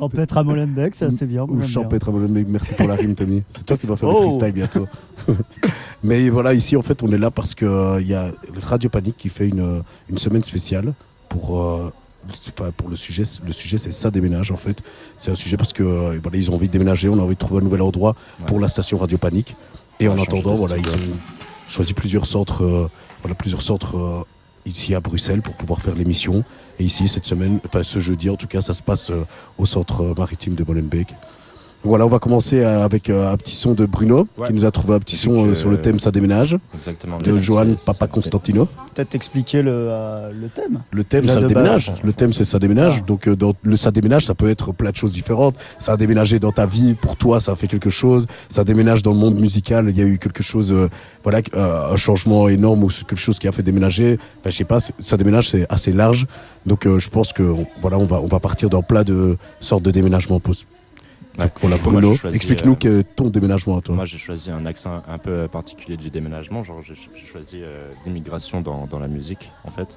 Champêtre à Molenbeek, c'est assez bien. Ou champêtre à Molenbeek, merci pour la rime, Tommy. C'est toi qui vas faire le oh. freestyle bientôt. Mais voilà, ici, en fait, on est là parce qu'il euh, y a Radio Panique qui fait une, une semaine spéciale pour. Euh, pour le sujet, le sujet c'est ça déménage en fait. C'est un sujet parce que euh, voilà, ils ont envie de déménager, on a envie de trouver un nouvel endroit pour la station Radio Panique. Et en attendant, voilà, ils ont choisi plusieurs centres, voilà, plusieurs centres ici à Bruxelles pour pouvoir faire l'émission. Et ici, cette semaine, enfin ce jeudi en tout cas, ça se passe euh, au centre maritime de Molenbeek. Voilà, on va commencer avec euh, un petit son de Bruno, qui nous a trouvé un petit son euh, sur le thème Ça déménage. Exactement. De Johan Papa Constantino. Peut-être expliquer le, le, thème. Le thème, ça déménage. Le thème, c'est ça déménage. Ah. Donc, dans le ça déménage, ça peut être plein de choses différentes. Ça a déménagé dans ta vie, pour toi, ça a fait quelque chose. Ça déménage dans le monde musical. Il y a eu quelque chose, voilà, un changement énorme ou quelque chose qui a fait déménager. Enfin, je sais pas, ça déménage, c'est assez large. Donc, je pense que, voilà, on va, on va partir dans plein de sortes de déménagements Bruno, explique-nous euh, ton déménagement à toi. Moi, j'ai choisi un accent un peu particulier du déménagement. Genre, j'ai choisi euh, l'immigration dans, la musique, en fait,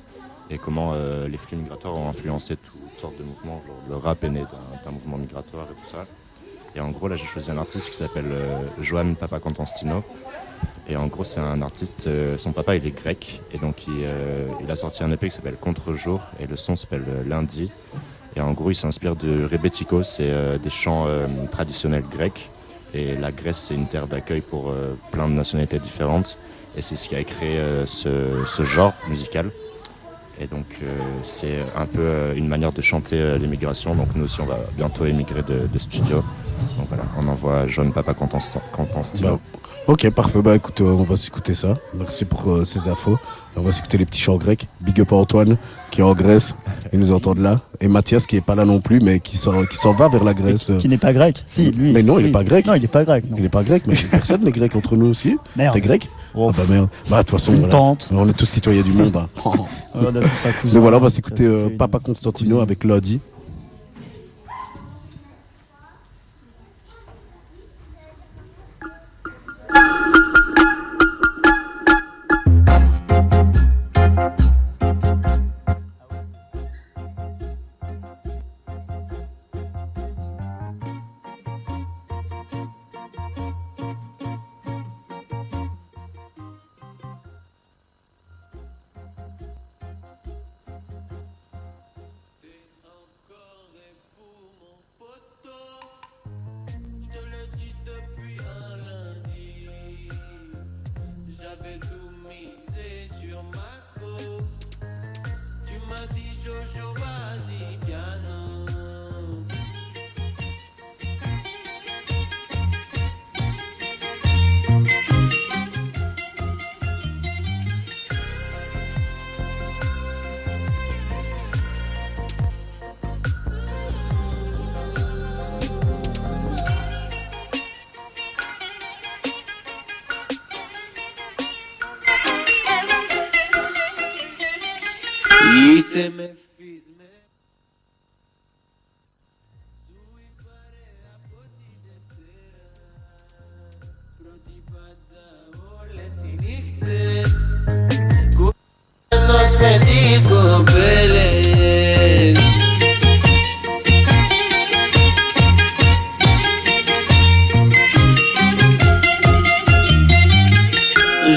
et comment euh, les flux migratoires ont influencé toutes sortes de mouvements. Genre, le rap est né d'un mouvement migratoire et tout ça. Et en gros, là, j'ai choisi un artiste qui s'appelle Joan Papa Constantino. Et en gros, c'est un artiste, son papa, il est grec. Et donc, il, il a sorti un EP qui s'appelle Contre-jour. Et le son s'appelle Lundi. Et en gros, il s'inspire de rebetiko, c'est euh, des chants euh, traditionnels grecs. Et la Grèce, c'est une terre d'accueil pour euh, plein de nationalités différentes. Et c'est ce qui a créé ce, genre musical. Et donc, c'est un peu une manière de chanter l'immigration. Donc, nous aussi, on va bientôt émigrer de, studio. Donc voilà, on envoie Jeune Papa Quentin, Quentin Ok, parfait. Bah écoute, euh, on va s'écouter ça. Merci pour euh, ces infos. On va s'écouter les petits chants grecs. Big up à Antoine qui est en Grèce. Il nous entend de là. Et Mathias qui est pas là non plus, mais qui s'en qui s'en va vers la Grèce. Qui, n'est pas grec. Si, lui. Mais non, il est pas grec. Non, il est pas grec. Il est pas grec, mais personne n'est grec entre nous aussi. Merde. T'es grec? Oh. Ah bah merde. Bah de toute façon, on est tous citoyens du monde. Hein. on a tous un cousin. Mais voilà, on va s'écouter euh, Papa Constantino avec Lodi.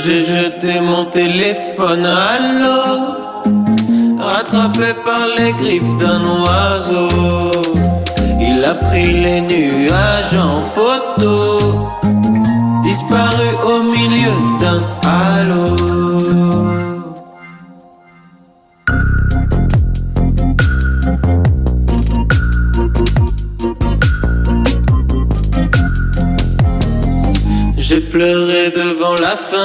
J'ai jeté mon téléphone à l'eau attrapé par les griffes d'un oiseau. Il a pris les nuages en photo, disparu au milieu d'un halo.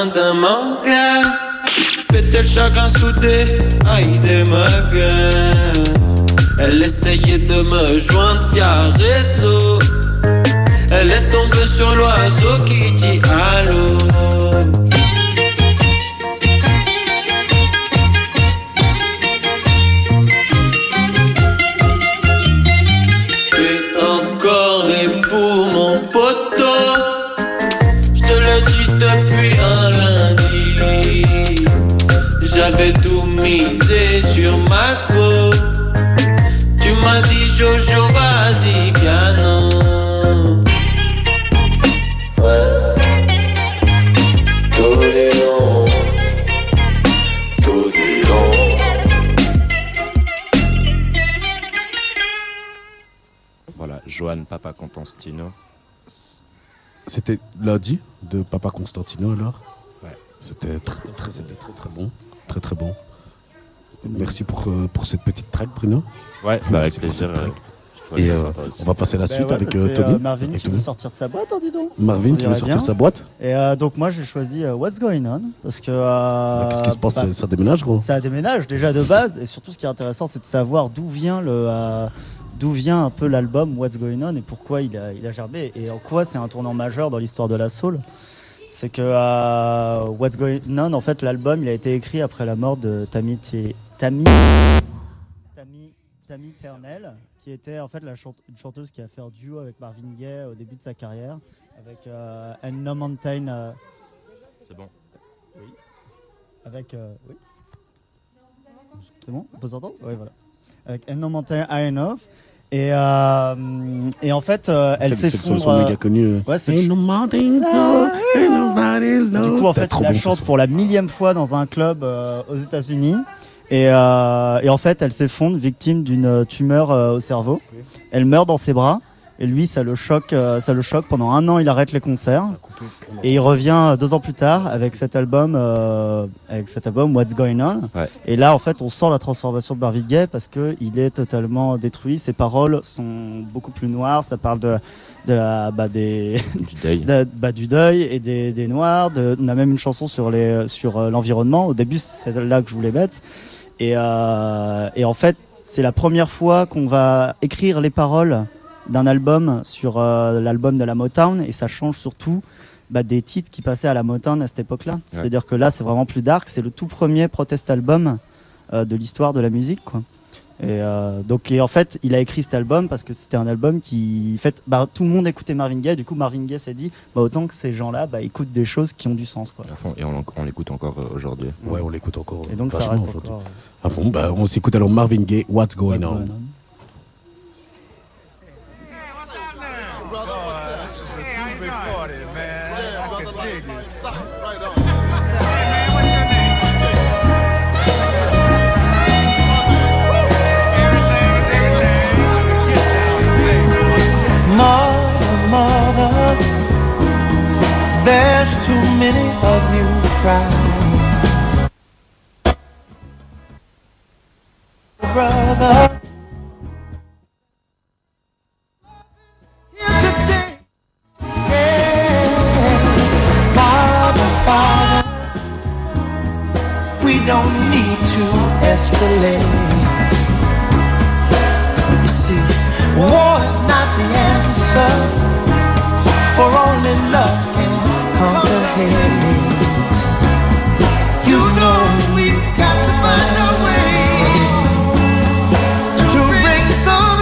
D'un manga tel chacun soudé, des magas. Elle essayait de me joindre via réseau. Elle est tombée sur l'oiseau qui dit allô. De Papa Constantino alors Ouais. C'était très, très, c'était très très bon. Très très bon. Merci pour, euh, pour cette petite track, Bruno. Ouais, bah, avec plaisir. euh, Et euh, on va passer à la Ben suite ouais, avec bah, euh, Marvin qui veut sortir de sa boîte, hein, dis donc. Marvin qui veut sortir sa boîte. Et euh, donc moi j'ai choisi euh, What's Going On parce que euh, Qu'est-ce qui se passe? bah, Ça déménage, gros ça déménage déjà de base et surtout ce qui est intéressant c'est de savoir d'où vient le euh, d'où vient un peu l'album What's Going On et pourquoi il a, il a gerbé et en quoi c'est un tournant majeur dans l'histoire de la soul. C'est que euh, What's Going On en fait l'album il a été écrit après la mort de Tammy T- Tammy Tammy Tammy Ternell qui était en fait la chante- une chanteuse qui a fait un duo avec Marvin Gaye au début de sa carrière avec euh, And No Mountain euh, C'est bon. avec. euh, oui. C'est bon? On peut s'entendre? Oui, voilà. Avec No Mountain High Enough. Et, euh, et en fait, euh, elle C'est- c'est le son- s'effondre. son euh, méga connu. euh. ouais, c'est nobody low. Du coup, en fait, trop la bon, chante pour la millième fois dans un club euh, aux États-Unis. Et, euh, et en fait, elle s'effondre, victime d'une tumeur euh, au cerveau. Elle meurt dans ses bras. Et lui, ça le choque, euh, ça le choque. Pendant un an, il arrête les concerts. Et il revient euh, deux ans plus tard avec cet album, euh, avec cet album What's Going On. Ouais. Et là, en fait, on sent la transformation de Marvin Gaye parce que il est totalement détruit. Ses paroles sont beaucoup plus noires. Ça parle de, de la, bah, des, Du deuil. de- bah, du deuil et des, des noirs. De, on a même une chanson sur les sur l'environnement. Au début, c'est là que je voulais mettre. Et, euh, et en fait, c'est la première fois qu'on va écrire les paroles d'un album sur euh, l'album de la Motown et ça change surtout bah, des titres qui passaient à la Motown à cette époque-là. C'est-à-dire que là, c'est vraiment plus dark. C'est le tout premier protest album euh, de l'histoire de la musique, quoi. Et euh, donc, et en fait, il a écrit cet album parce que c'était un album qui, en fait, bah, tout le monde écoutait Marvin Gaye. Du coup, Marvin Gaye s'est dit, bah, autant que ces gens-là, bah, écoutent des choses qui ont du sens, quoi. À fond, et on, l'écoute encore aujourd'hui. Ouais, on l'écoute encore. Et donc, ça reste encore. À fond, bah, on s'écoute alors Marvin Gaye, What's Going What's On. Going On. brother. There's too many of you crying. Brother, we don't need to escalate. You see, war is not the answer, for only love You know we've got to find a way to bring some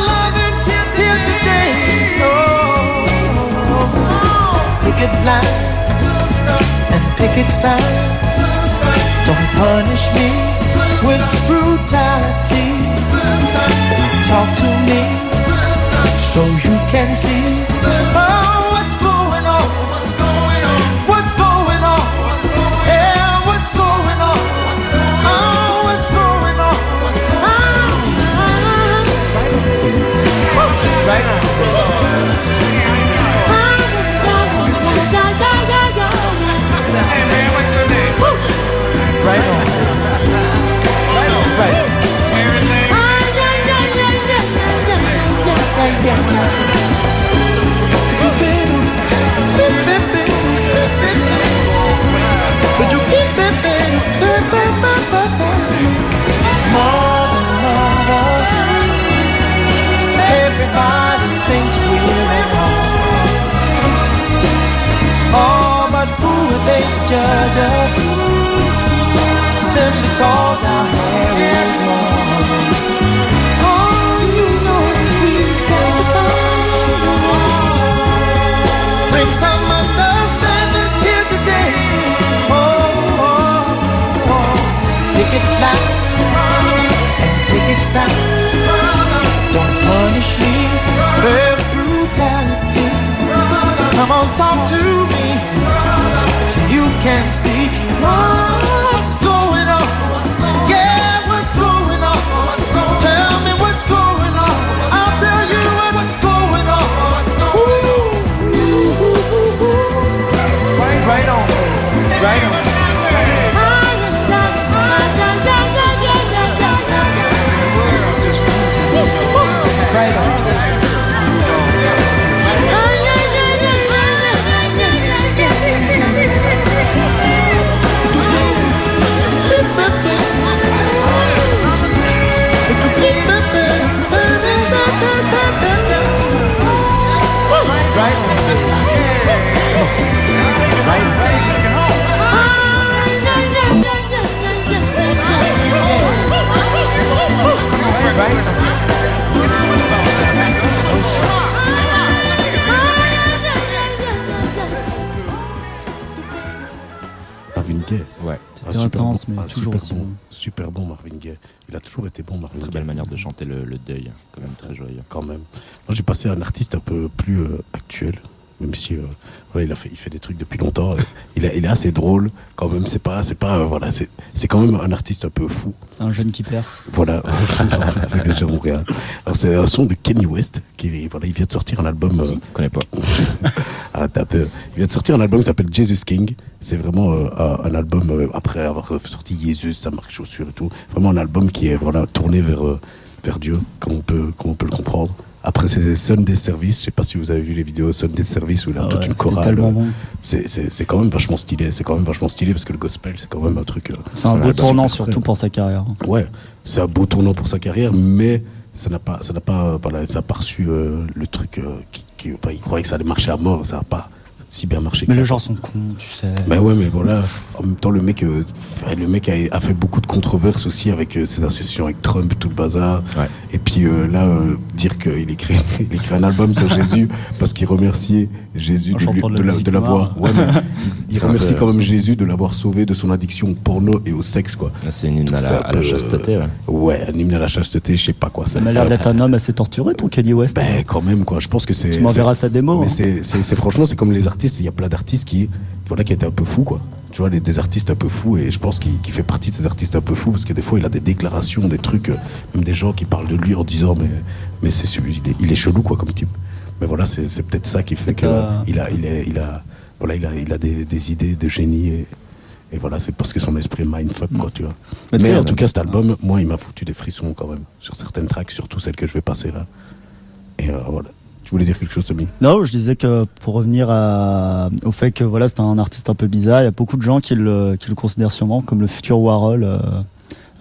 here, today. Oh, and. Don't punish me with brutality. Talk to me so you can see oh, what's going on. Mais toujours super aussi bon. Super bon Marvin Gaye. Il a toujours été bon Marvin très Gaye. belle manière de chanter le, le deuil, quand même très joyeux. Quand même. Moi j'ai passé à un artiste un peu plus euh, actuel. Même si euh, voilà, il, a fait, il fait des trucs depuis longtemps. euh, il, a- il est assez drôle quand même. C'est pas, c'est pas, euh, voilà, c'est, c'est quand même un artiste un peu fou. C'est un jeune qui perce. Voilà, j'exagère rien. Alors c'est un son de Kenny West qui, voilà, il vient de sortir un album. euh, Je connais pas. Arrête un peu. Il vient de sortir un album qui s'appelle Jesus King. C'est vraiment euh, un album euh, après avoir sorti Jesus, sa marque chaussure et tout. Vraiment un album qui est voilà tourné vers euh, vers Dieu, comme on peut comme on peut le comprendre. Après c'est Sunday Service. Je sais pas si vous avez vu les vidéos Sunday Service où il a Ah toute ouais, une chorale. C'est quand même vachement stylé. C'est quand même vachement stylé parce que le gospel c'est quand même un truc. euh, C'est un beau n'a- tournant, surtout pour sa carrière. Ouais, c'est un beau tournant pour sa carrière, mais ça n'a pas, ça n'a pas, voilà, ça a pas reçu euh, le truc euh, qui, qui- enfin, il croyait que ça allait marcher à mort, ça n'a pas Mais les gens sont cons, tu sais. Bah ouais, mais voilà. En même temps, le mec, euh, le mec a, a fait beaucoup de controverses aussi avec euh, ses associations avec Trump, tout le bazar. Ouais. Et puis euh, là, euh, dire qu'il écrit, il écrit un album sur Jésus parce qu'il remerciait Jésus En de, l'avoir. Ouais, mais il, il remercie quand même Jésus de l'avoir sauvé de son addiction au porno et au sexe, quoi. C'est une hymne à la, à la chasteté. ouais. Ouais, un hymne à la chasteté, je sais pas quoi. Ça m'a l'air d'être un homme assez torturé, ton Kanye West. Ben quand même quoi. Je pense que c'est. tu m'enverras sa démo. Mais hein. c'est- franchement, c'est comme les artistes. Il y a plein d'artistes qui, voilà, qui étaient un peu fous, quoi. Tu vois, les, des artistes un peu fous, et je pense qu'il, qu'il fait partie de ces artistes un peu fous, parce que des fois, il a des déclarations, des trucs, euh, même des gens qui parlent de lui en disant, mais, mais c'est il est, il est chelou, quoi, comme type. Mais voilà, c'est, peut-être ça qui fait que Euh. il a, il est, il a, voilà, il a, il a des, des idées de génie, et, et voilà, c'est parce que son esprit est mindfuck, quoi, tu vois. Mais en euh, tout cas, cet album, moi, il m'a foutu des frissons quand même, sur certaines tracks, surtout celles que je vais passer là. Et euh, voilà. Tu voulais dire quelque chose, Tommy? Non, je disais que pour revenir à- au fait que voilà, c'est un artiste un peu bizarre, il y a beaucoup de gens qui le, qui le considèrent sûrement comme le futur Warhol. euh,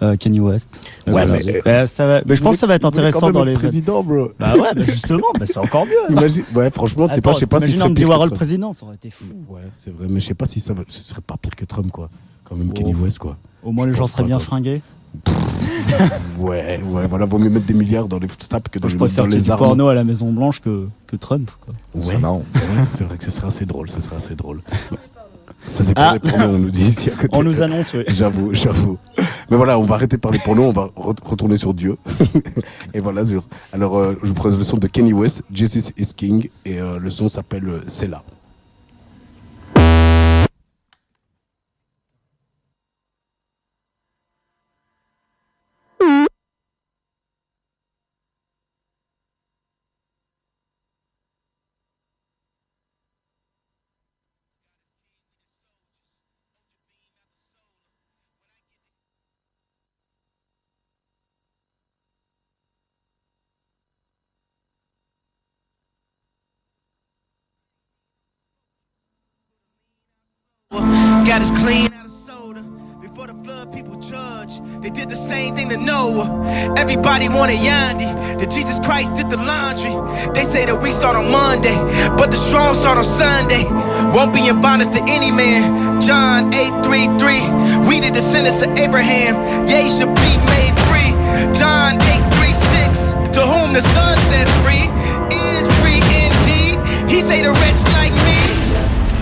euh, Kanye West. Ouais, Voilà. mais- euh, Ouais, ça va, mais je pense que ça va être intéressant dans les. président, bro. Bah ouais, bah justement, bah c'est encore mieux. Imagine, ouais, franchement, tu sais pas, je sais pas si que Warhol président, ça aurait été fou. Ouais, c'est vrai, mais je sais pas si ça va- ce serait pas pire que Trump, quoi. Quand même, Kenny Oh. West, quoi. Au moins Je les gens seraient bien fringués. Ouais, ouais, voilà, vaut mieux mettre des milliards dans les stats que dans, je les, préfère dans les du armes. porno à la Maison Blanche que, que Trump. Quoi. Ouais, ouais, c'est vrai que ce serait assez drôle, ce serait assez drôle. Ça dépend Ah. des pornos, on nous dit ici à côté. On nous annonce, oui. J'avoue, j'avoue. Mais voilà, on va arrêter de parler porno, on va re- retourner sur Dieu. et voilà, sur- alors euh, je vous présente le son de Kenny West, Jesus is King, et euh, le son s'appelle euh, C'est là. Got us clean out of soda. Before the flood, people judge. They did the same thing to Noah. Everybody wanted Yandi. That Jesus Christ did the laundry. They say that we start on Monday, but the strong start on Sunday. Won't be in bondage to any man. John 8:33. We the descendants of Abraham. Yea, should be made free. John 8:36. To whom the Son set free is free indeed. He say the wretch like me.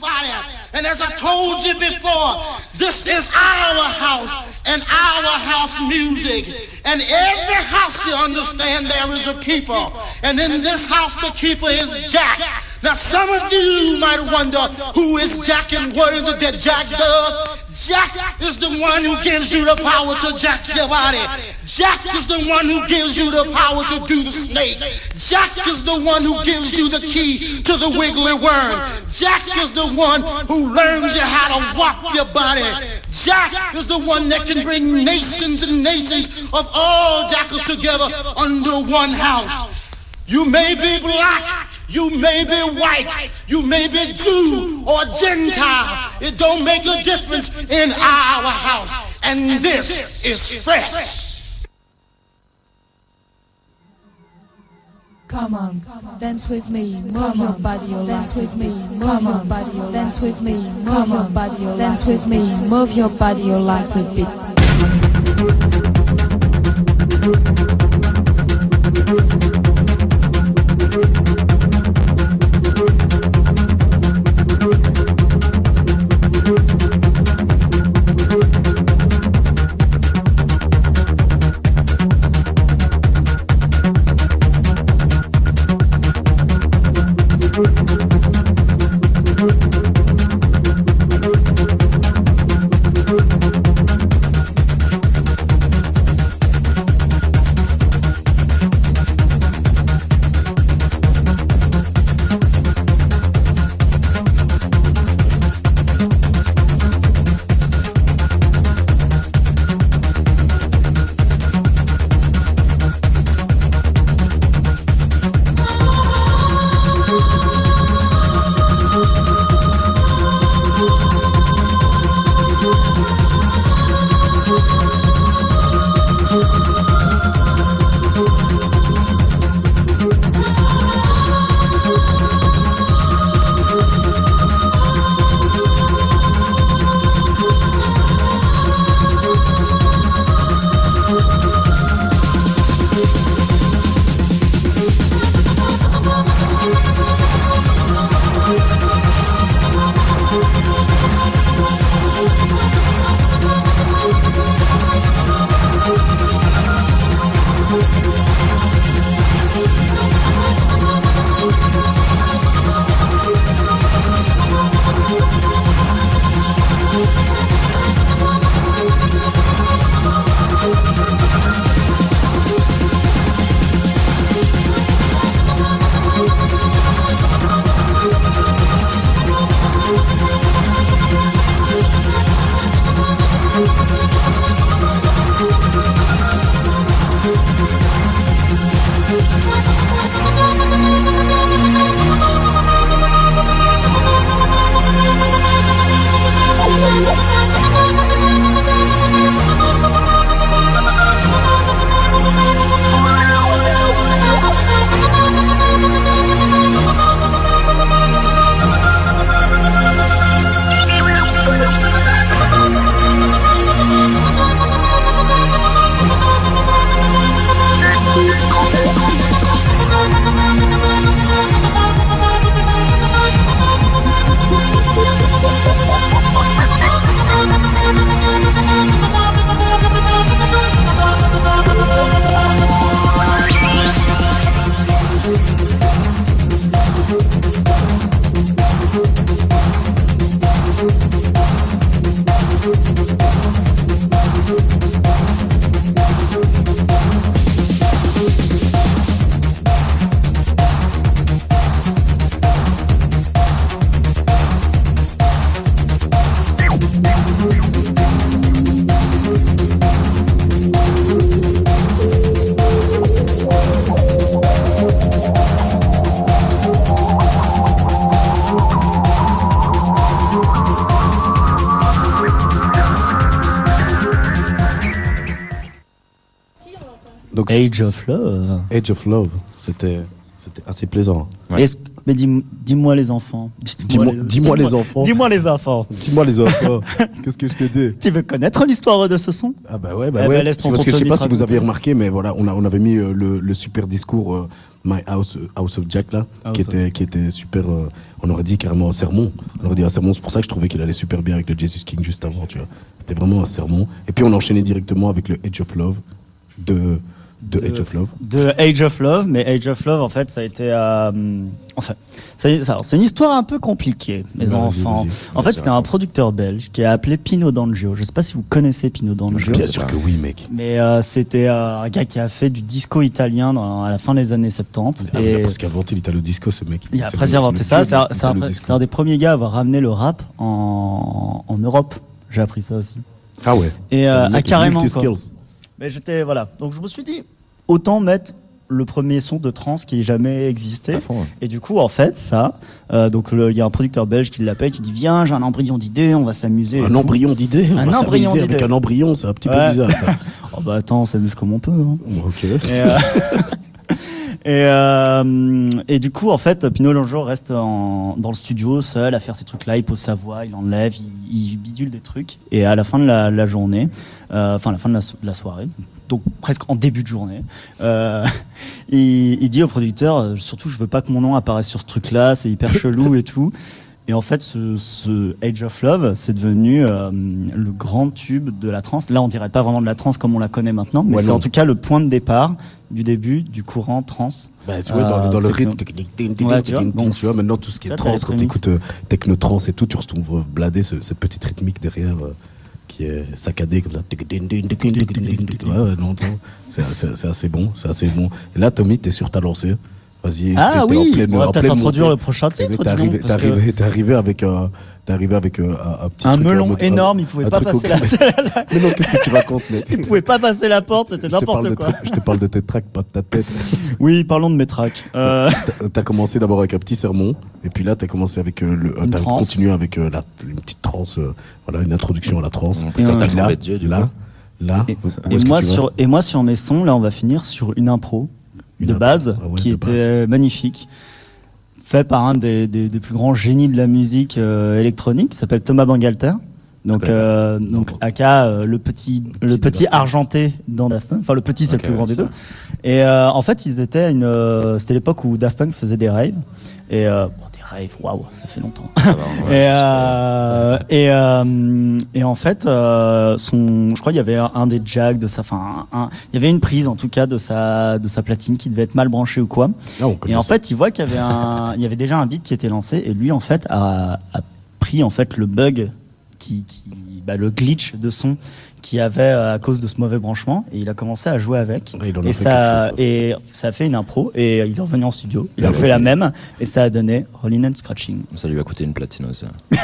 Body. And as I told you before, this is our house and our house music. And every house, you understand, there is a keeper. And in this house, the keeper is Jack. Now, some of you might wonder who is Jack and what is it that Jack does. Jack is the one who gives you the power to jack your body. Jack is the one who gives you the power to do the snake. Jack is the one who gives you the key to the wiggly worm. Jack is the one who learns you how to walk your body. Jack is the one that can bring nations and nations of all jackals together under one house. You may be black, you may be white, you may be Jew or Gentile. It don't make a difference in our house. And this is fresh. Come on, dance with me, move your body, dance with me, move your body, dance with me, move your body, dance with me, move your body, your legs a bit. Age of Love. Age of Love, c'était c'était assez plaisant. Ouais. Mais dis- dis-moi les enfants. Dis-moi les enfants. Dis-moi les enfants. Dis-moi les enfants. Qu'est-ce que je t'ai dit Tu veux connaître l'histoire de ce son? Ah bah ouais, bah Eh ouais. ben, laisse ton parce que je sais pas te si vous avez remarqué, mais voilà, on, a, on avait mis euh, le, le super discours euh, My House, House of Jack là, House qui of- était, qui était super. euh, on aurait dit carrément un sermon. On aurait dit un sermon. C'est pour ça que je trouvais qu'il allait super bien avec le Jesus King juste avant, tu vois. C'était vraiment un sermon. Et puis on enchaînait directement avec le Edge of Love de, de, De- Edge of Love. de Age of Love, mais Age of Love, en fait, ça a été, euh, enfin, c'est une histoire un peu compliquée, mes Vas-y, enfants. En fait, c'était un producteur belge qui a appelé Pino D'Angio. Je sais pas si vous connaissez Pino D'Angio. Bien sûr que oui, mec. Mais euh, c'était euh, un gars qui a fait du disco italien dans- à la fin des années 70. Ah, et Parce qu'il a inventé l'Italo Disco, ce mec. il a il a inventé ça. C'est un, des premiers gars à avoir ramené le rap en, en Europe. J'ai appris ça aussi. Ah ouais. Et Le ah, carrément. quoi. Mais j'étais voilà. Donc je me suis dit autant mettre le premier son de trance qui ait jamais existé. À fond, ouais. Et du coup, en fait, ça, euh, donc il y a un producteur belge qui l'appelle, qui dit viens, j'ai un embryon d'idée, on va s'amuser. Un embryon d'idée. Un va embryon avec un embryon, c'est un petit peu bizarre ça. Oh bah attends, on s'amuse comme on peut. hein. ok. Et, euh, et, euh, et du coup, en fait, Pinot Longeau reste dans le studio seul à faire ces trucs-là. Il pose sa voix, il enlève, il, bidule des trucs. Et à la fin de la, journée, euh, enfin à la fin de la, soirée, donc presque en début de journée, euh, il, il dit au producteur, surtout, je veux pas que mon nom apparaisse sur ce truc-là, c'est hyper chelou et tout. Et en fait, ce, ce Age of Love, c'est devenu euh, le grand tube de la trance. Là, on dirait pas vraiment de la trance comme on la connaît maintenant, mais Ouais, c'est en tout cas le point de départ du début du courant trance. Bah, tu vois, dans, le- dans le Euh, techno. rythme, Ouais, tu vois, tic, bon, tu vois, maintenant tout ce qui est trance, quand remixes. t'écoutes euh, techno-trance et tout, tu retrouves bladé ce- cette petite rythmique derrière euh, qui est saccadée comme ça. Ouais, non, non, c'est assez bon, c'est assez bon. Et là, Tommy, t'es sur ta lancée. Vas-y, Ah oui, en pleine- on va en peut-être pleine introduire montée. le prochain T'es titre. arrivé, donc, t'es parce que arrivé, t'es arrivé avec un, t'es arrivé avec euh, un, un petit Un truc, melon mode- énorme, il pouvait pas passer la-. Mais non, qu'est-ce que tu racontes, mec Il pouvait pas passer la porte, c'était Je te parle n'importe de quoi. tra- Je te parle de tes tracks, pas de ta tête. Oui, parlons de mes tracks. Euh, T'as- commencé d'abord avec un petit sermon, et puis là t'as commencé avec euh, le, t'as continué avec euh, la, une petite transe, euh, voilà, une introduction à la transe. Et t'as là, là, là, Et, et moi sur et moi sur mes sons, là, on va finir sur une impro de base ah ouais, qui de était magnifique, fait par un des, des- des plus grands génies de la musique euh, électronique, qui s'appelle Thomas Bangalter. Donc, euh, donc aka euh, le petit le Petit argenté dans Daft Punk. Enfin le petit c'est le plus grand des deux. Et euh, en fait ils étaient une euh, c'était l'époque où Daft Punk faisait des raves. Et euh, bon, waouh ça fait longtemps. Ouais. Et, euh, et, euh, et en fait, euh, son, je crois qu'il y avait un, des jacks de sa, enfin, un- il y avait une prise en tout cas de sa, de sa platine qui devait être mal branchée ou quoi. Ah, Et en ça. fait, il voit qu'il y avait un, il y avait déjà un beat qui était lancé et lui en fait a, a pris en fait le bug qui, qui bah, le glitch de son qu'il y avait euh, à cause de ce mauvais branchement et il a commencé à jouer avec et ça et ça a fait une impro et il est revenu en studio il Il a a fait fait. la même et ça a donné Rolling and Scratching Ça lui a coûté une platine aussi.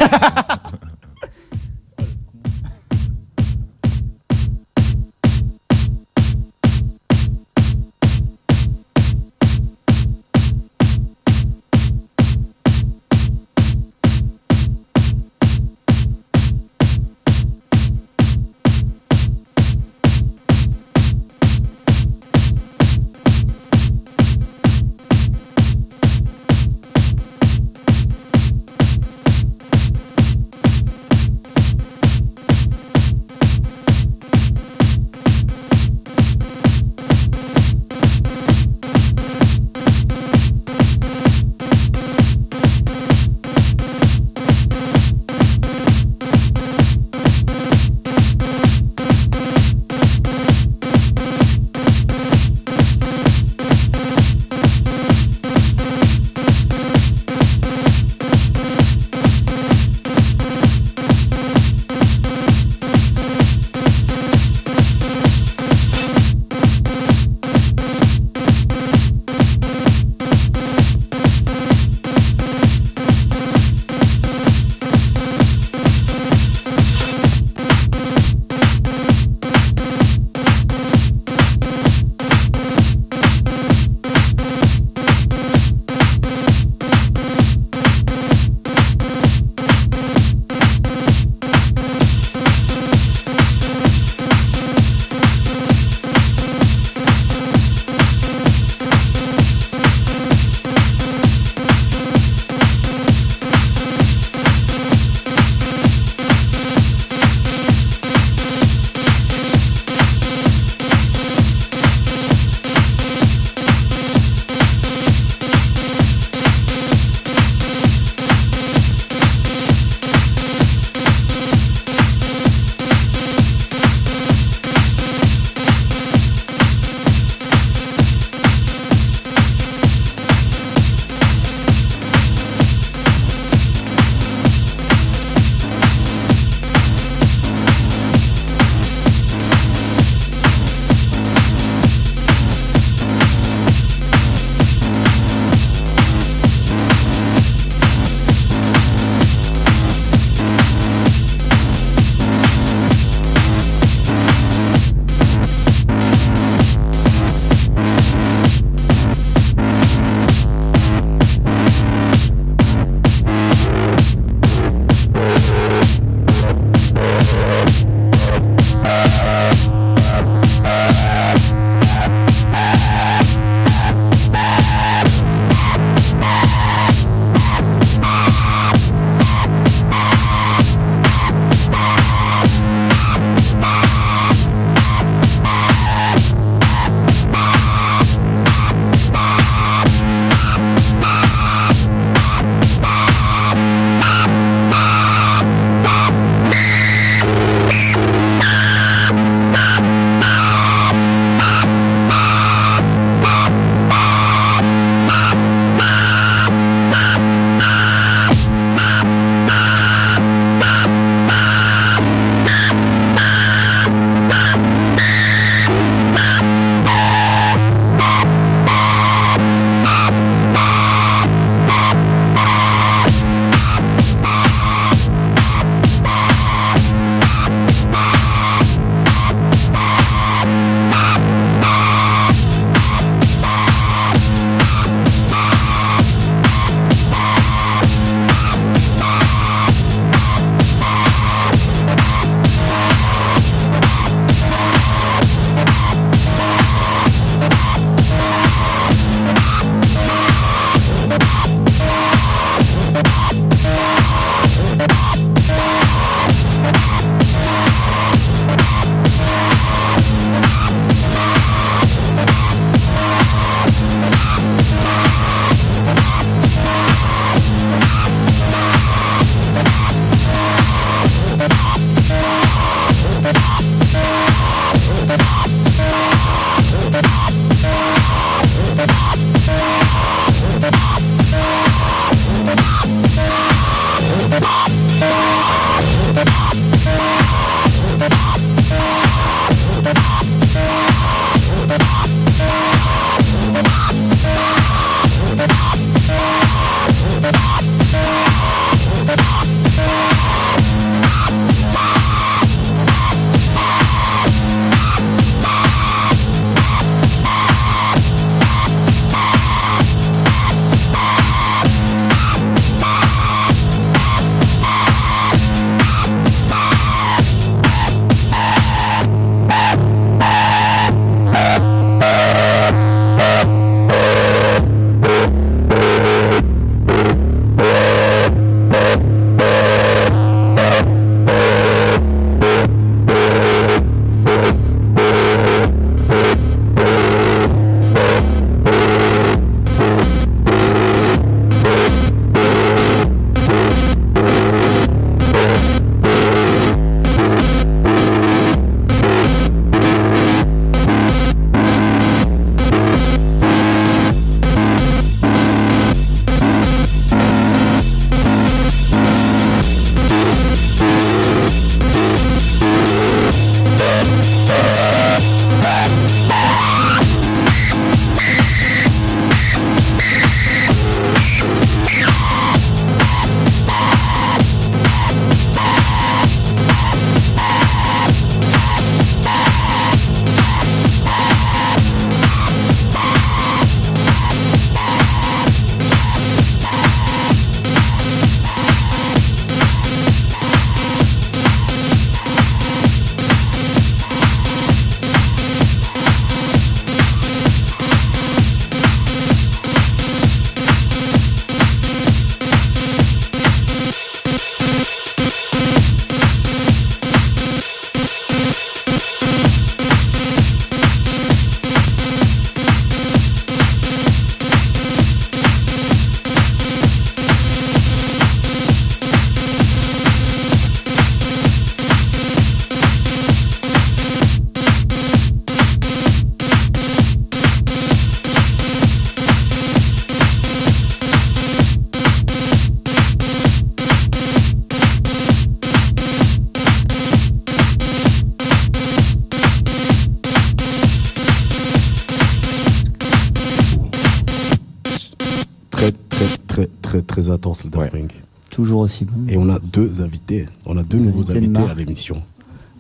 Et on a deux invités. On a deux nouveaux invités à l'émission.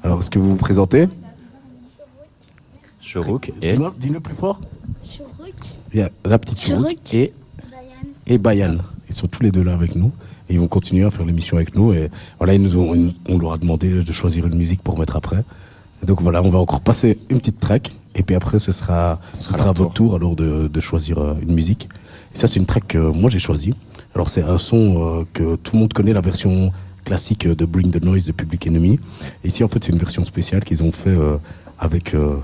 Alors, est-ce que vous vous présentez Chorouk et Dis-le plus fort. Chourouk, Il y a la petite Chourouk. Chourouk et, et Bayan. Ils sont tous les deux là avec nous. Et ils vont continuer à faire l'émission avec nous. Et voilà, ils nous ont, on leur a demandé de choisir une musique pour mettre après. Et donc voilà, on va encore passer une petite track. Et puis après, ce sera, ce sera à votre tour alors de, de choisir euh, une musique. Et ça, c'est une track que moi j'ai choisie. Alors c'est un son euh, que tout le monde connaît, la version classique de Bring the Noise de Public Enemy. Ici, en fait, c'est une version spéciale qu'ils ont fait euh, avec, euh,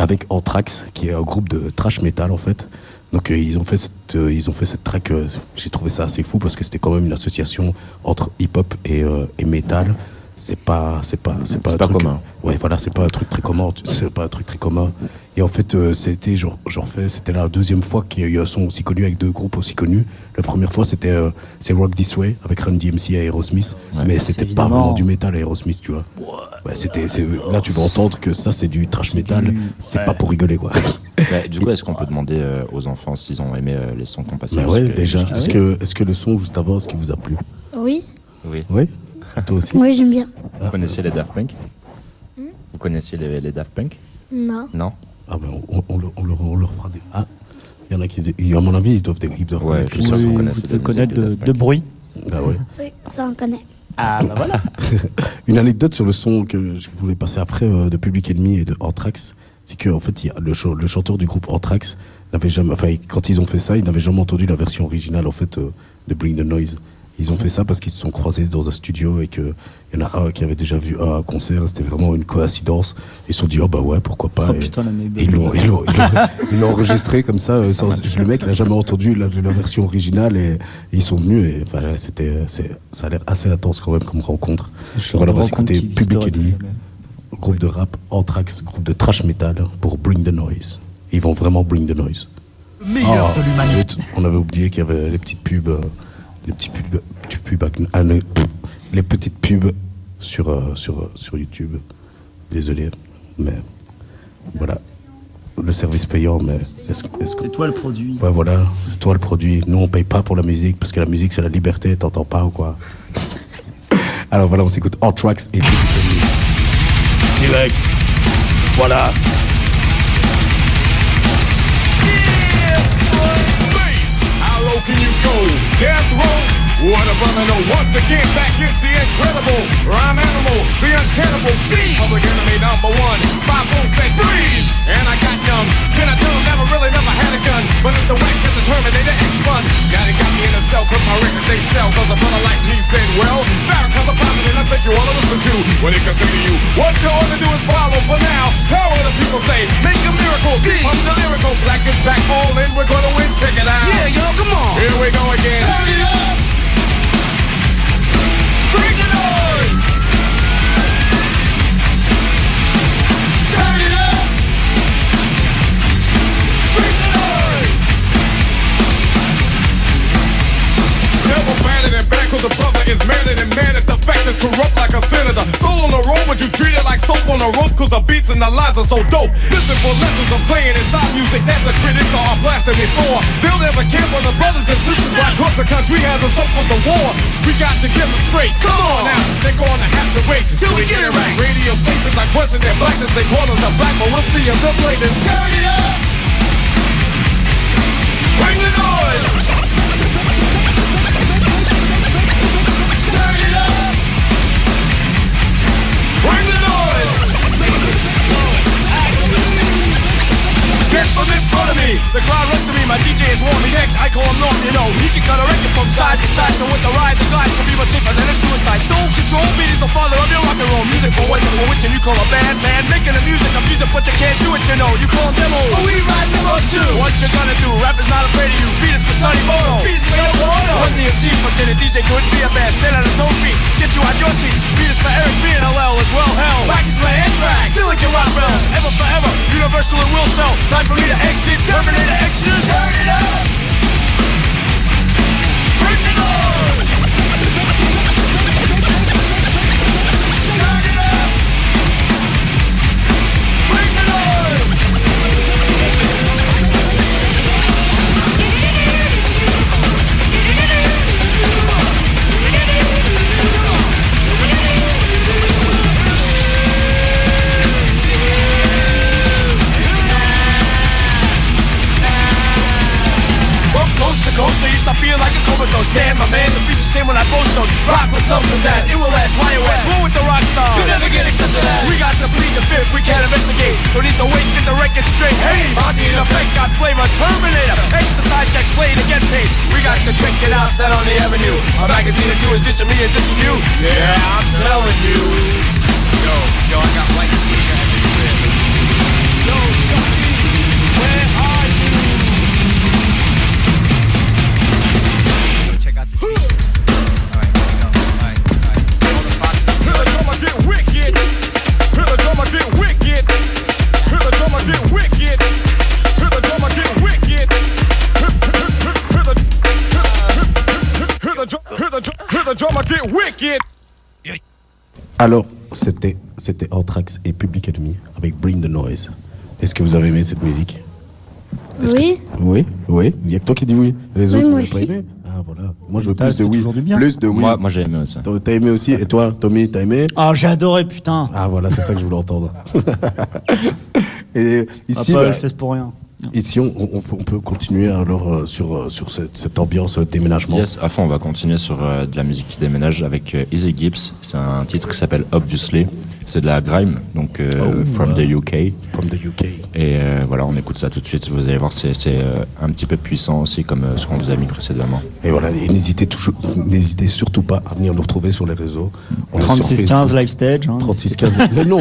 avec Anthrax, qui est un groupe de trash metal en fait. Donc euh, ils ont fait cette, euh, ils ont fait cette track. euh, J'ai trouvé ça assez fou parce que c'était quand même une association entre hip-hop et, euh, et metal. C'est pas, c'est pas, c'est pas, pas truc- commun. Ouais, voilà, c'est pas un truc très commun. C'est pas un truc très commun. Et en fait, euh, c'était, genre, genre fait, c'était la deuxième fois qu'il y a eu un son aussi connu avec deux groupes aussi connus. La première fois, c'était, euh, c'est Rock This Way avec Run DMC et Aerosmith. Ouais. mais c'était pas évidemment- vraiment du métal Aerosmith, tu vois. Ouais, c'était, là, tu vas entendre que ça, c'est du trash metal. C'est ouais. pas pour rigoler, quoi. Bah, du coup, est-ce qu'on peut demander euh, aux enfants s'ils ont aimé euh, les sons qu'on passait ouais, déjà. parce Est-ce que, est-ce que le son, juste avant, est-ce qu'il vous a plu? Oui, Oui. Oui? Toi aussi oui, j'aime bien. Vous connaissiez les Daft Punk? Vous connaissiez les, les Daft Punk? Non. Non? Ah, ben, on, on, leur- on leur, on leur fera des. Ah Il y en a qui. À mon avis, ils doivent, ils doivent Ouais, connaître. je suis sûr Oui, vous des connaître de, bruit? Ah ouais. Oui, ça on connaît. Ah bah voilà. Une anecdote sur le son que je voulais passer après euh, de Public Enemy et de Anthrax, c'est que en fait, il y a le, ch- le chanteur du groupe Anthrax n'avait jamais, enfin, quand ils ont fait ça, ils n'avaient jamais entendu la version originale en fait euh, de Bring the Noise. Ils ont fait ça parce qu'ils se sont croisés dans un studio et que il y en a un qui avait déjà vu un concert. C'était vraiment une coïncidence. Ils se sont dit oh bah ouais pourquoi pas. Oh Et- putain, et ils l'ont, ils l'ont, ils l'ont- ils l'ont enregistré comme ça. euh, sans- le mec, il a jamais entendu la, la version originale et, et ils sont venus. Et enfin, c'était, ça a l'air assez intense quand même comme rencontre. Voilà, on va s'écouter Public Enemy, groupe de rap Anthrax, groupe de trash metal pour Bring the Noise. Ils vont vraiment Bring the Noise. Le meilleur Ah, de l'humanité. on avait oublié qu'il y avait les petites pubs, euh, les petits pubs, petits les petites pubs sur, euh, sur, euh, sur YouTube. Désolé, mais voilà. Le service payant, mais est-ce que- est-ce que. C'est toi le produit. Ouais, voilà, c'est toi le produit. Nous, on paye pas pour la musique parce que la musique, c'est la liberté, t'entends pas ou quoi? Alors voilà, on s'écoute Anthrax et Big Daddy. Direct. Voilà. Please, how low can you go? Death row? What a brother know. Once again, back is the incredible rhyme animal, the uncannibal D. Public enemy number one. Five four said freeze, and I got young. Can I tell him never really never had a gun, but it's the wax that the Terminator X1. Now they got me in a cell 'cause my records they sell. 'Cause a brother like me said, well, Farrakhan's a prophet and I think you wanna listen to what he can say to you. What you ought to do is follow for now. How the people say? Make a miracle. I'm the lyrical. Black is back, all in. We're gonna win. Check it out. Yeah, yo, come on. Here we go again. Turn it up. Bring the noise. Cause the brother is madder than mad at the fact is corrupt like a senator. Soul on the road, but you treat it like soap on a rope cause the beats and the lines are so dope. Listen for lessons I'm saying inside music that the critics are blasting before. They'll never care for the brothers and sisters why cause the country has us up for the war. We got to get them straight. Come on now, they're gonna have to wait Till we get it right. Radio stations I question their blackness, they call us a black, but we'll see if they'll play this. Turn it up! Bring the noise! Get from in front of me, the crowd runs to me, my DJ is warm, he's X, I call him Norm, you know. He can cut a record from side to side, so with the ride, the glide Some people safer than a suicide. Soul control, beat is the father of your rock and roll Music for what for which and you call a band, man. Making the music, I'm music, but you can't do it, you know. You call them demos, but we ride demos too. What you gonna do, rap is not afraid of you. Beat is for Sonny Bono, beat is for Yo Bono. One DMC for the DJ couldn't be a band Stand on his own feet, get you out your seat. Beat is for Eric B and LL as well, hell. Wax is for Anthrax, still like your rock realm. Ever forever, universal and will sell. Time for me to Terminator exit Turn it up! Stand, my man, the beat's the same when I boast those. Rock with some pizzazz, it will last. Why you ask? Roll with the rock star. You never get accepted as. We got to plead the fifth, we can't investigate. Don't need to wait, get the record straight. Hey, Monty in effect got flavor. Terminator, exercise checks, play to get paid. We got to check it out, that on the avenue. A magazine or two is dissing me and dissing you. Yeah, I'm telling you. Yo, yo, I got lights. Yo, Alors, c'était c'était Anthrax et Public Enemy avec Bring the Noise. Est-ce que vous avez aimé cette musique? Est-ce Oui. que- Oui, oui. Il y a que toi qui dis oui. Les Oui, autres, vous moi n'avez pas aussi. aimé? Ah, voilà. Moi, je veux plus de oui. Plus de oui. Moi, moi j'ai aimé aussi. T'as t'as aimé aussi? Et toi, Tommy, t'as aimé? Ah, j'ai adoré, putain. Ah, voilà, c'est ça que je voulais entendre. et ici, ah, pas bah, le fesse pour rien. Ici on, on peut, on peut continuer alors euh, sur, euh, sur cette, cette ambiance euh, déménagement. Yes, à fond, on va continuer sur de la musique qui déménage avec Easy Gibbs. C'est un titre qui s'appelle Obviously. C'est de la grime, donc euh, Oh, from the UK. From the UK. Et euh, voilà, on écoute ça tout de suite. Vous allez voir, c'est c'est, euh, un petit peu puissant aussi, comme euh, ce qu'on vous a mis précédemment. Et voilà, et n'hésitez toujours, n'hésitez surtout pas à venir nous retrouver sur les réseaux. On est sur 3615 Facebook. live stage. Hein, 3615. Mais non,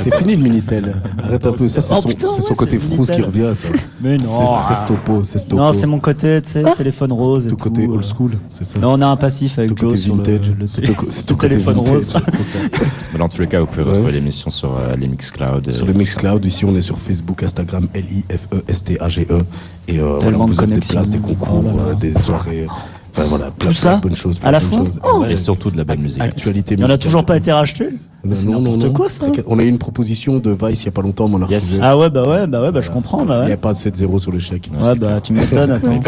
c'est fini le Minitel. Arrête un peu, ça c'est Oh, son, putain, c'est son ouais, côté frousse qui revient, ça. Mais non. C'est Stopo, c'est Stopo. Non, c'est mon côté, tu sais, téléphone rose et Tout tout. côté old school, c'est ça. Là, on a un passif avec Tout Joe côté sur le, vintage. le C'est télé- tout- c'est le tout côté téléphone vintage, rose. c'est ça. Mais dans tous les cas, vous pouvez Ouais. retrouver l'émission sur euh, les Mixcloud. Sur euh, le Mixcloud, ici on est sur Facebook, Instagram, L-I-F-E-S-T-A-G-E. Et euh, voilà, vous offre des places, des concours, Oh là là. euh, des soirées, Voilà, plein, Tout ça plein de bonnes choses. plein À la de bonnes fois choses. Oh. Ouais, Et surtout de la bonne musique. Actualité Il n'y en a musicale. toujours pas été racheté Non, C'est non, non, n'importe non. quoi, ça. T'inquiète, On a eu une proposition de Vice il y a pas longtemps, mais on a Yes. refusé. Ah ouais, bah ouais, bah ouais, bah je comprends, bah Il n'y a pas de 7-0 sur le chèque. Ouais, bah tu m'étonnes, attends. Mais.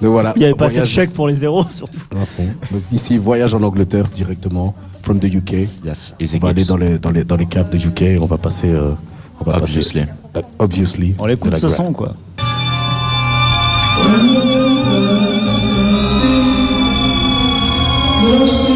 Donc voilà. Il n'y avait pas assez de voyage chèques pour les zéros, surtout. à fond. Donc ici, voyage en Angleterre directement, from the UK. Yes, On va aller Gibbs. dans les, dans les, dans les caves de UK et on va passer. euh, on va Obviously. passer. Obviously. On l'écoute la ce gra- son, quoi. Deus.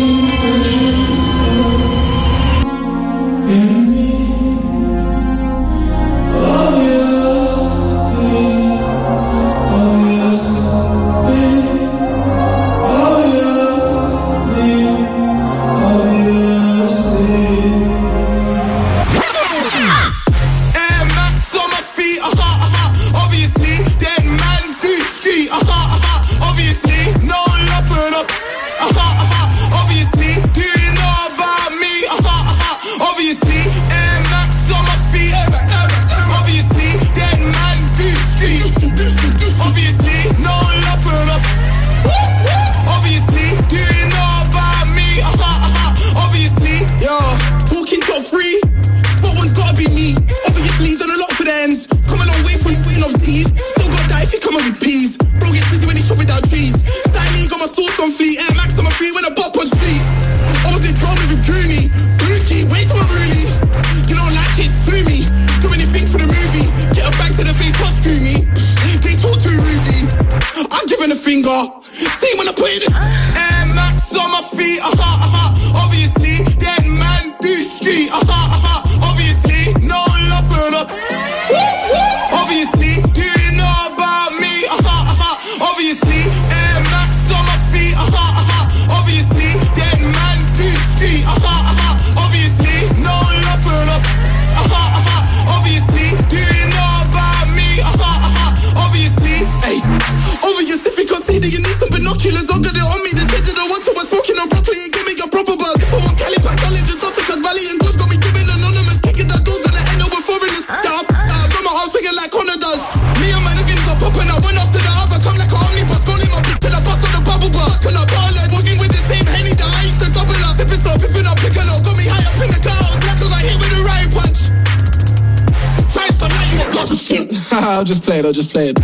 Just play it,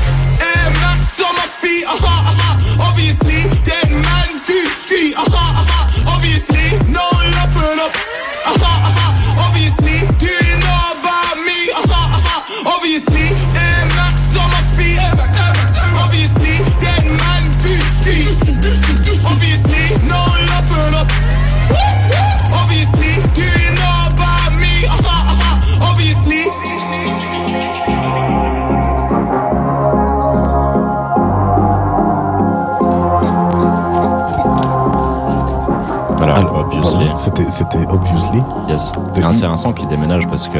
c'est son qui déménage parce que.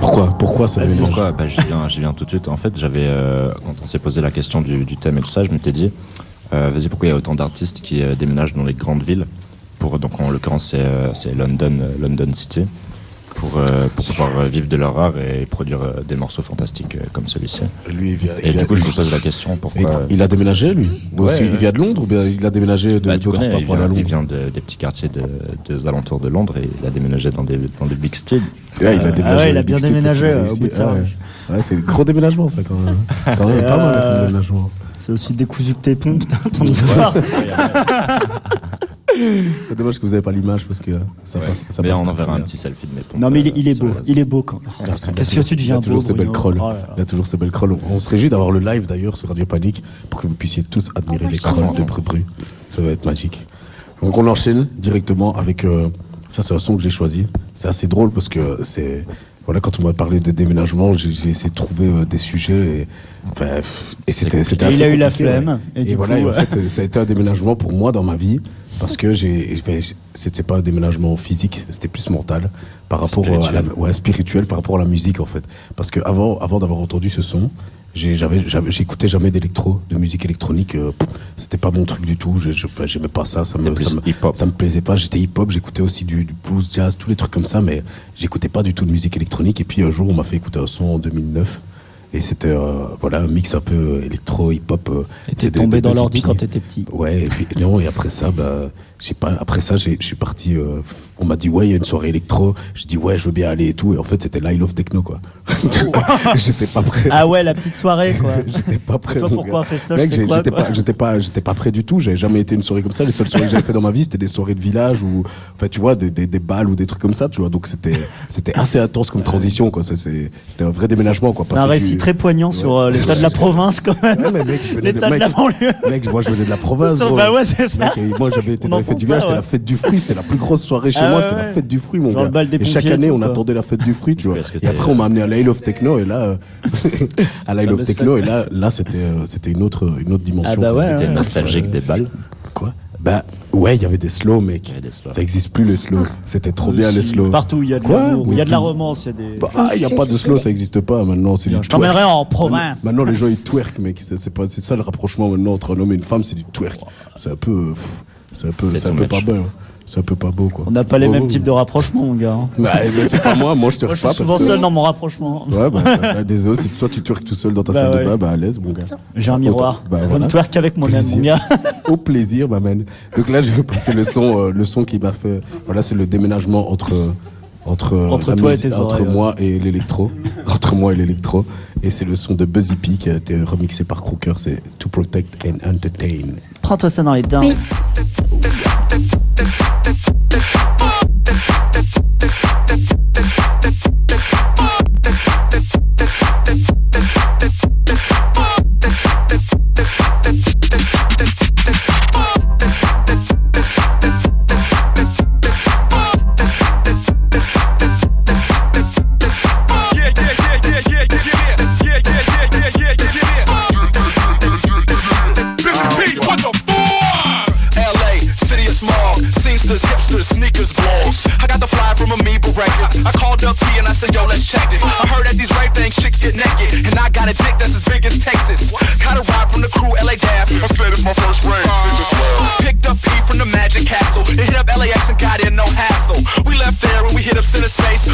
Pourquoi? Pourquoi ça déménage? Pourquoi? Bah, J'y viens, viens tout de suite. En fait, j'avais, euh, quand on s'est posé la question du, du thème et tout ça, je m'étais dit, euh, vas-y, pourquoi il y a autant d'artistes qui euh, déménagent dans les grandes villes? Pour, Donc, en l'occurrence, c'est, euh, London, euh, London City, pour, euh, pour pouvoir vivre de leur art et produire euh, des morceaux fantastiques euh, comme celui-ci. Lui, il vient. Et il du coup, je me pose la question pourquoi. il a déménagé, lui Ou Ouais, aussi, Il vient de Londres ou bien il a déménagé de Bah, d'autres il vient, il Londres vient de- des petits quartiers de, des alentours de Londres et il a déménagé dans des, dans des big cities. Ouais, il a déménagé. ah ouais, il a Big bien déménagé, euh, au bout de ça, Ouais, ouais. Ouais, c'est un gros déménagement, ça, quand même. Quand même C'est, pas mal, comme déménagement. C'est aussi décousu que tes pompes, ton histoire. C'est dommage que vous n'avez pas l'image parce que ça passe. Ça Mais passe on enverra un petit selfie de mes pompes. Non, mais il est, il est euh, beau, il est beau quand Il a- même. il a Qu'est-ce que toujours- tu deviens Il a toujours beau, ces belles crolls. Oh. Il a toujours ces belles crolls. On se réjouit d'avoir le live d'ailleurs sur Radio Panique pour que vous puissiez tous admirer les crolls de Brubru. Ça va être magique. Donc on enchaîne directement avec. euh, ça, c'est un son que j'ai choisi. C'est assez drôle parce que c'est. Voilà, quand on m'a parlé de déménagement, j'ai essayé de trouver euh, des sujets et, enfin, et c'était il a eu la ouais. flemme, et Et, du voilà, coup, et en fait, ça a été un déménagement pour moi dans ma vie parce que j'ai, c'était pas un déménagement physique, c'était plus mental par rapport à la, Spirituel. ouais, spirituel par rapport à la musique en fait. Parce que avant, avant d'avoir entendu ce son, j'écoutais jamais d'électro, de musique électronique. euh, c'était pas mon truc du tout. J'aimais pas ça. Ça me, ça me, hip-hop. ça me plaisait pas. J'étais hip-hop. J'écoutais aussi du, du blues, jazz, tous les trucs comme ça, mais j'écoutais pas du tout de musique électronique. Et puis un jour, on m'a fait écouter un son en 2009. Et c'était euh, voilà un mix un peu euh, électro, hip-hop. euh, Et t'es tombé dans l'ordi quand t'étais petit. Ouais, et puis, non, et après ça, bah, pas, après ça, j'ai- je suis parti, euh, on m'a dit, ouais, il y a une soirée électro. Je dis, ouais, je veux bien aller et tout. Et en fait, c'était l'Isle of Techno, quoi. J'étais pas prêt. Ah ouais, la petite soirée, quoi. J'étais pas prêt. Et toi, pourquoi festoche, j'étais pas, j'étais pas, j'étais pas prêt du tout. J'avais jamais été une soirée comme ça. Les seules soirées que j'avais fait dans ma vie, c'était des soirées de village ou, enfin, tu vois, des, des, des balles ou des trucs comme ça, tu vois. Donc c'était, c'était assez intense comme transition, quoi. Ça, c'est, c'était un vrai déménagement, quoi. C'est un récit du- très poignant sur euh, l'état de la province, quand même. Ouais, mais mec, je venais de, de mec, la banlieue. mec, moi, je venais de la province. Bah ouais, c'est ça. Mec, et moi, j'avais été On dans les entend fêtes village, c'était la fête du fruit, c'était la plus grosse soirée chez Ah moi, ouais, c'était la fête du fruit, mon gars. Et chaque année, on attendait la fête du fruit, tu vois. Et après, on m'a amené à l'Isle of Techno, et là, euh, à l'Isle of Techno, et là, là, c'était, euh, c'était une autre, une autre dimension. Ah bah ouais, C'était- nostalgique des balles. Quoi? Bah, ouais, il y avait des slows, mec. Il y avait des slows. Ça existe plus, les slows. C'était trop bien, les Si, slows. Partout, il y a de l'amour, il y a de la romance, il y a des. Bah, ah, il y a pas de slow, ça existe pas maintenant. C'est du Je twerk. t'emmènerai en province. Maintenant, les gens ils twerk, mec. C'est pas, c'est ça le rapprochement maintenant entre un homme et une femme, c'est du twerk. C'est un peu, pff, c'est un peu, C'est un peu pas beau. C'est un peu pas beau, quoi. On n'a pas les Oh, mêmes oh. types de rapprochement, mon gars. hein. Bah, eh ben, c'est pas moi, moi je te Moi, je suis souvent seul dans mon rapprochement. Ouais, bah, bah, désolé, si toi tu twerk tout seul dans ta Bah salle ouais. de bain, bah à l'aise, mon gars. J'ai un miroir. Bah, Je voilà. ne twerk qu'avec moi-même, mon gars. Au plaisir, ma man. Donc là, je vais passer le son, euh, le son qui m'a fait. Voilà, c'est le déménagement entre entre Entre la toi et tes entre oreilles, ouais. moi et l'électro, entre moi et l'électro. Et c'est le son de Buzzy P qui a été remixé par Crooker. C'est To Protect and Entertain. Prends-toi ça dans les dents. Records. I called up P and I said, yo, let's check this. I heard that these rave things, chicks get naked. And I got a dick that's as big as Texas. Got a ride from the crew, LA Daff. I said it's my first rave. It just Picked up P from the Magic Castle. And hit up LAX and got in no hassle. We left there and we hit up Center Space.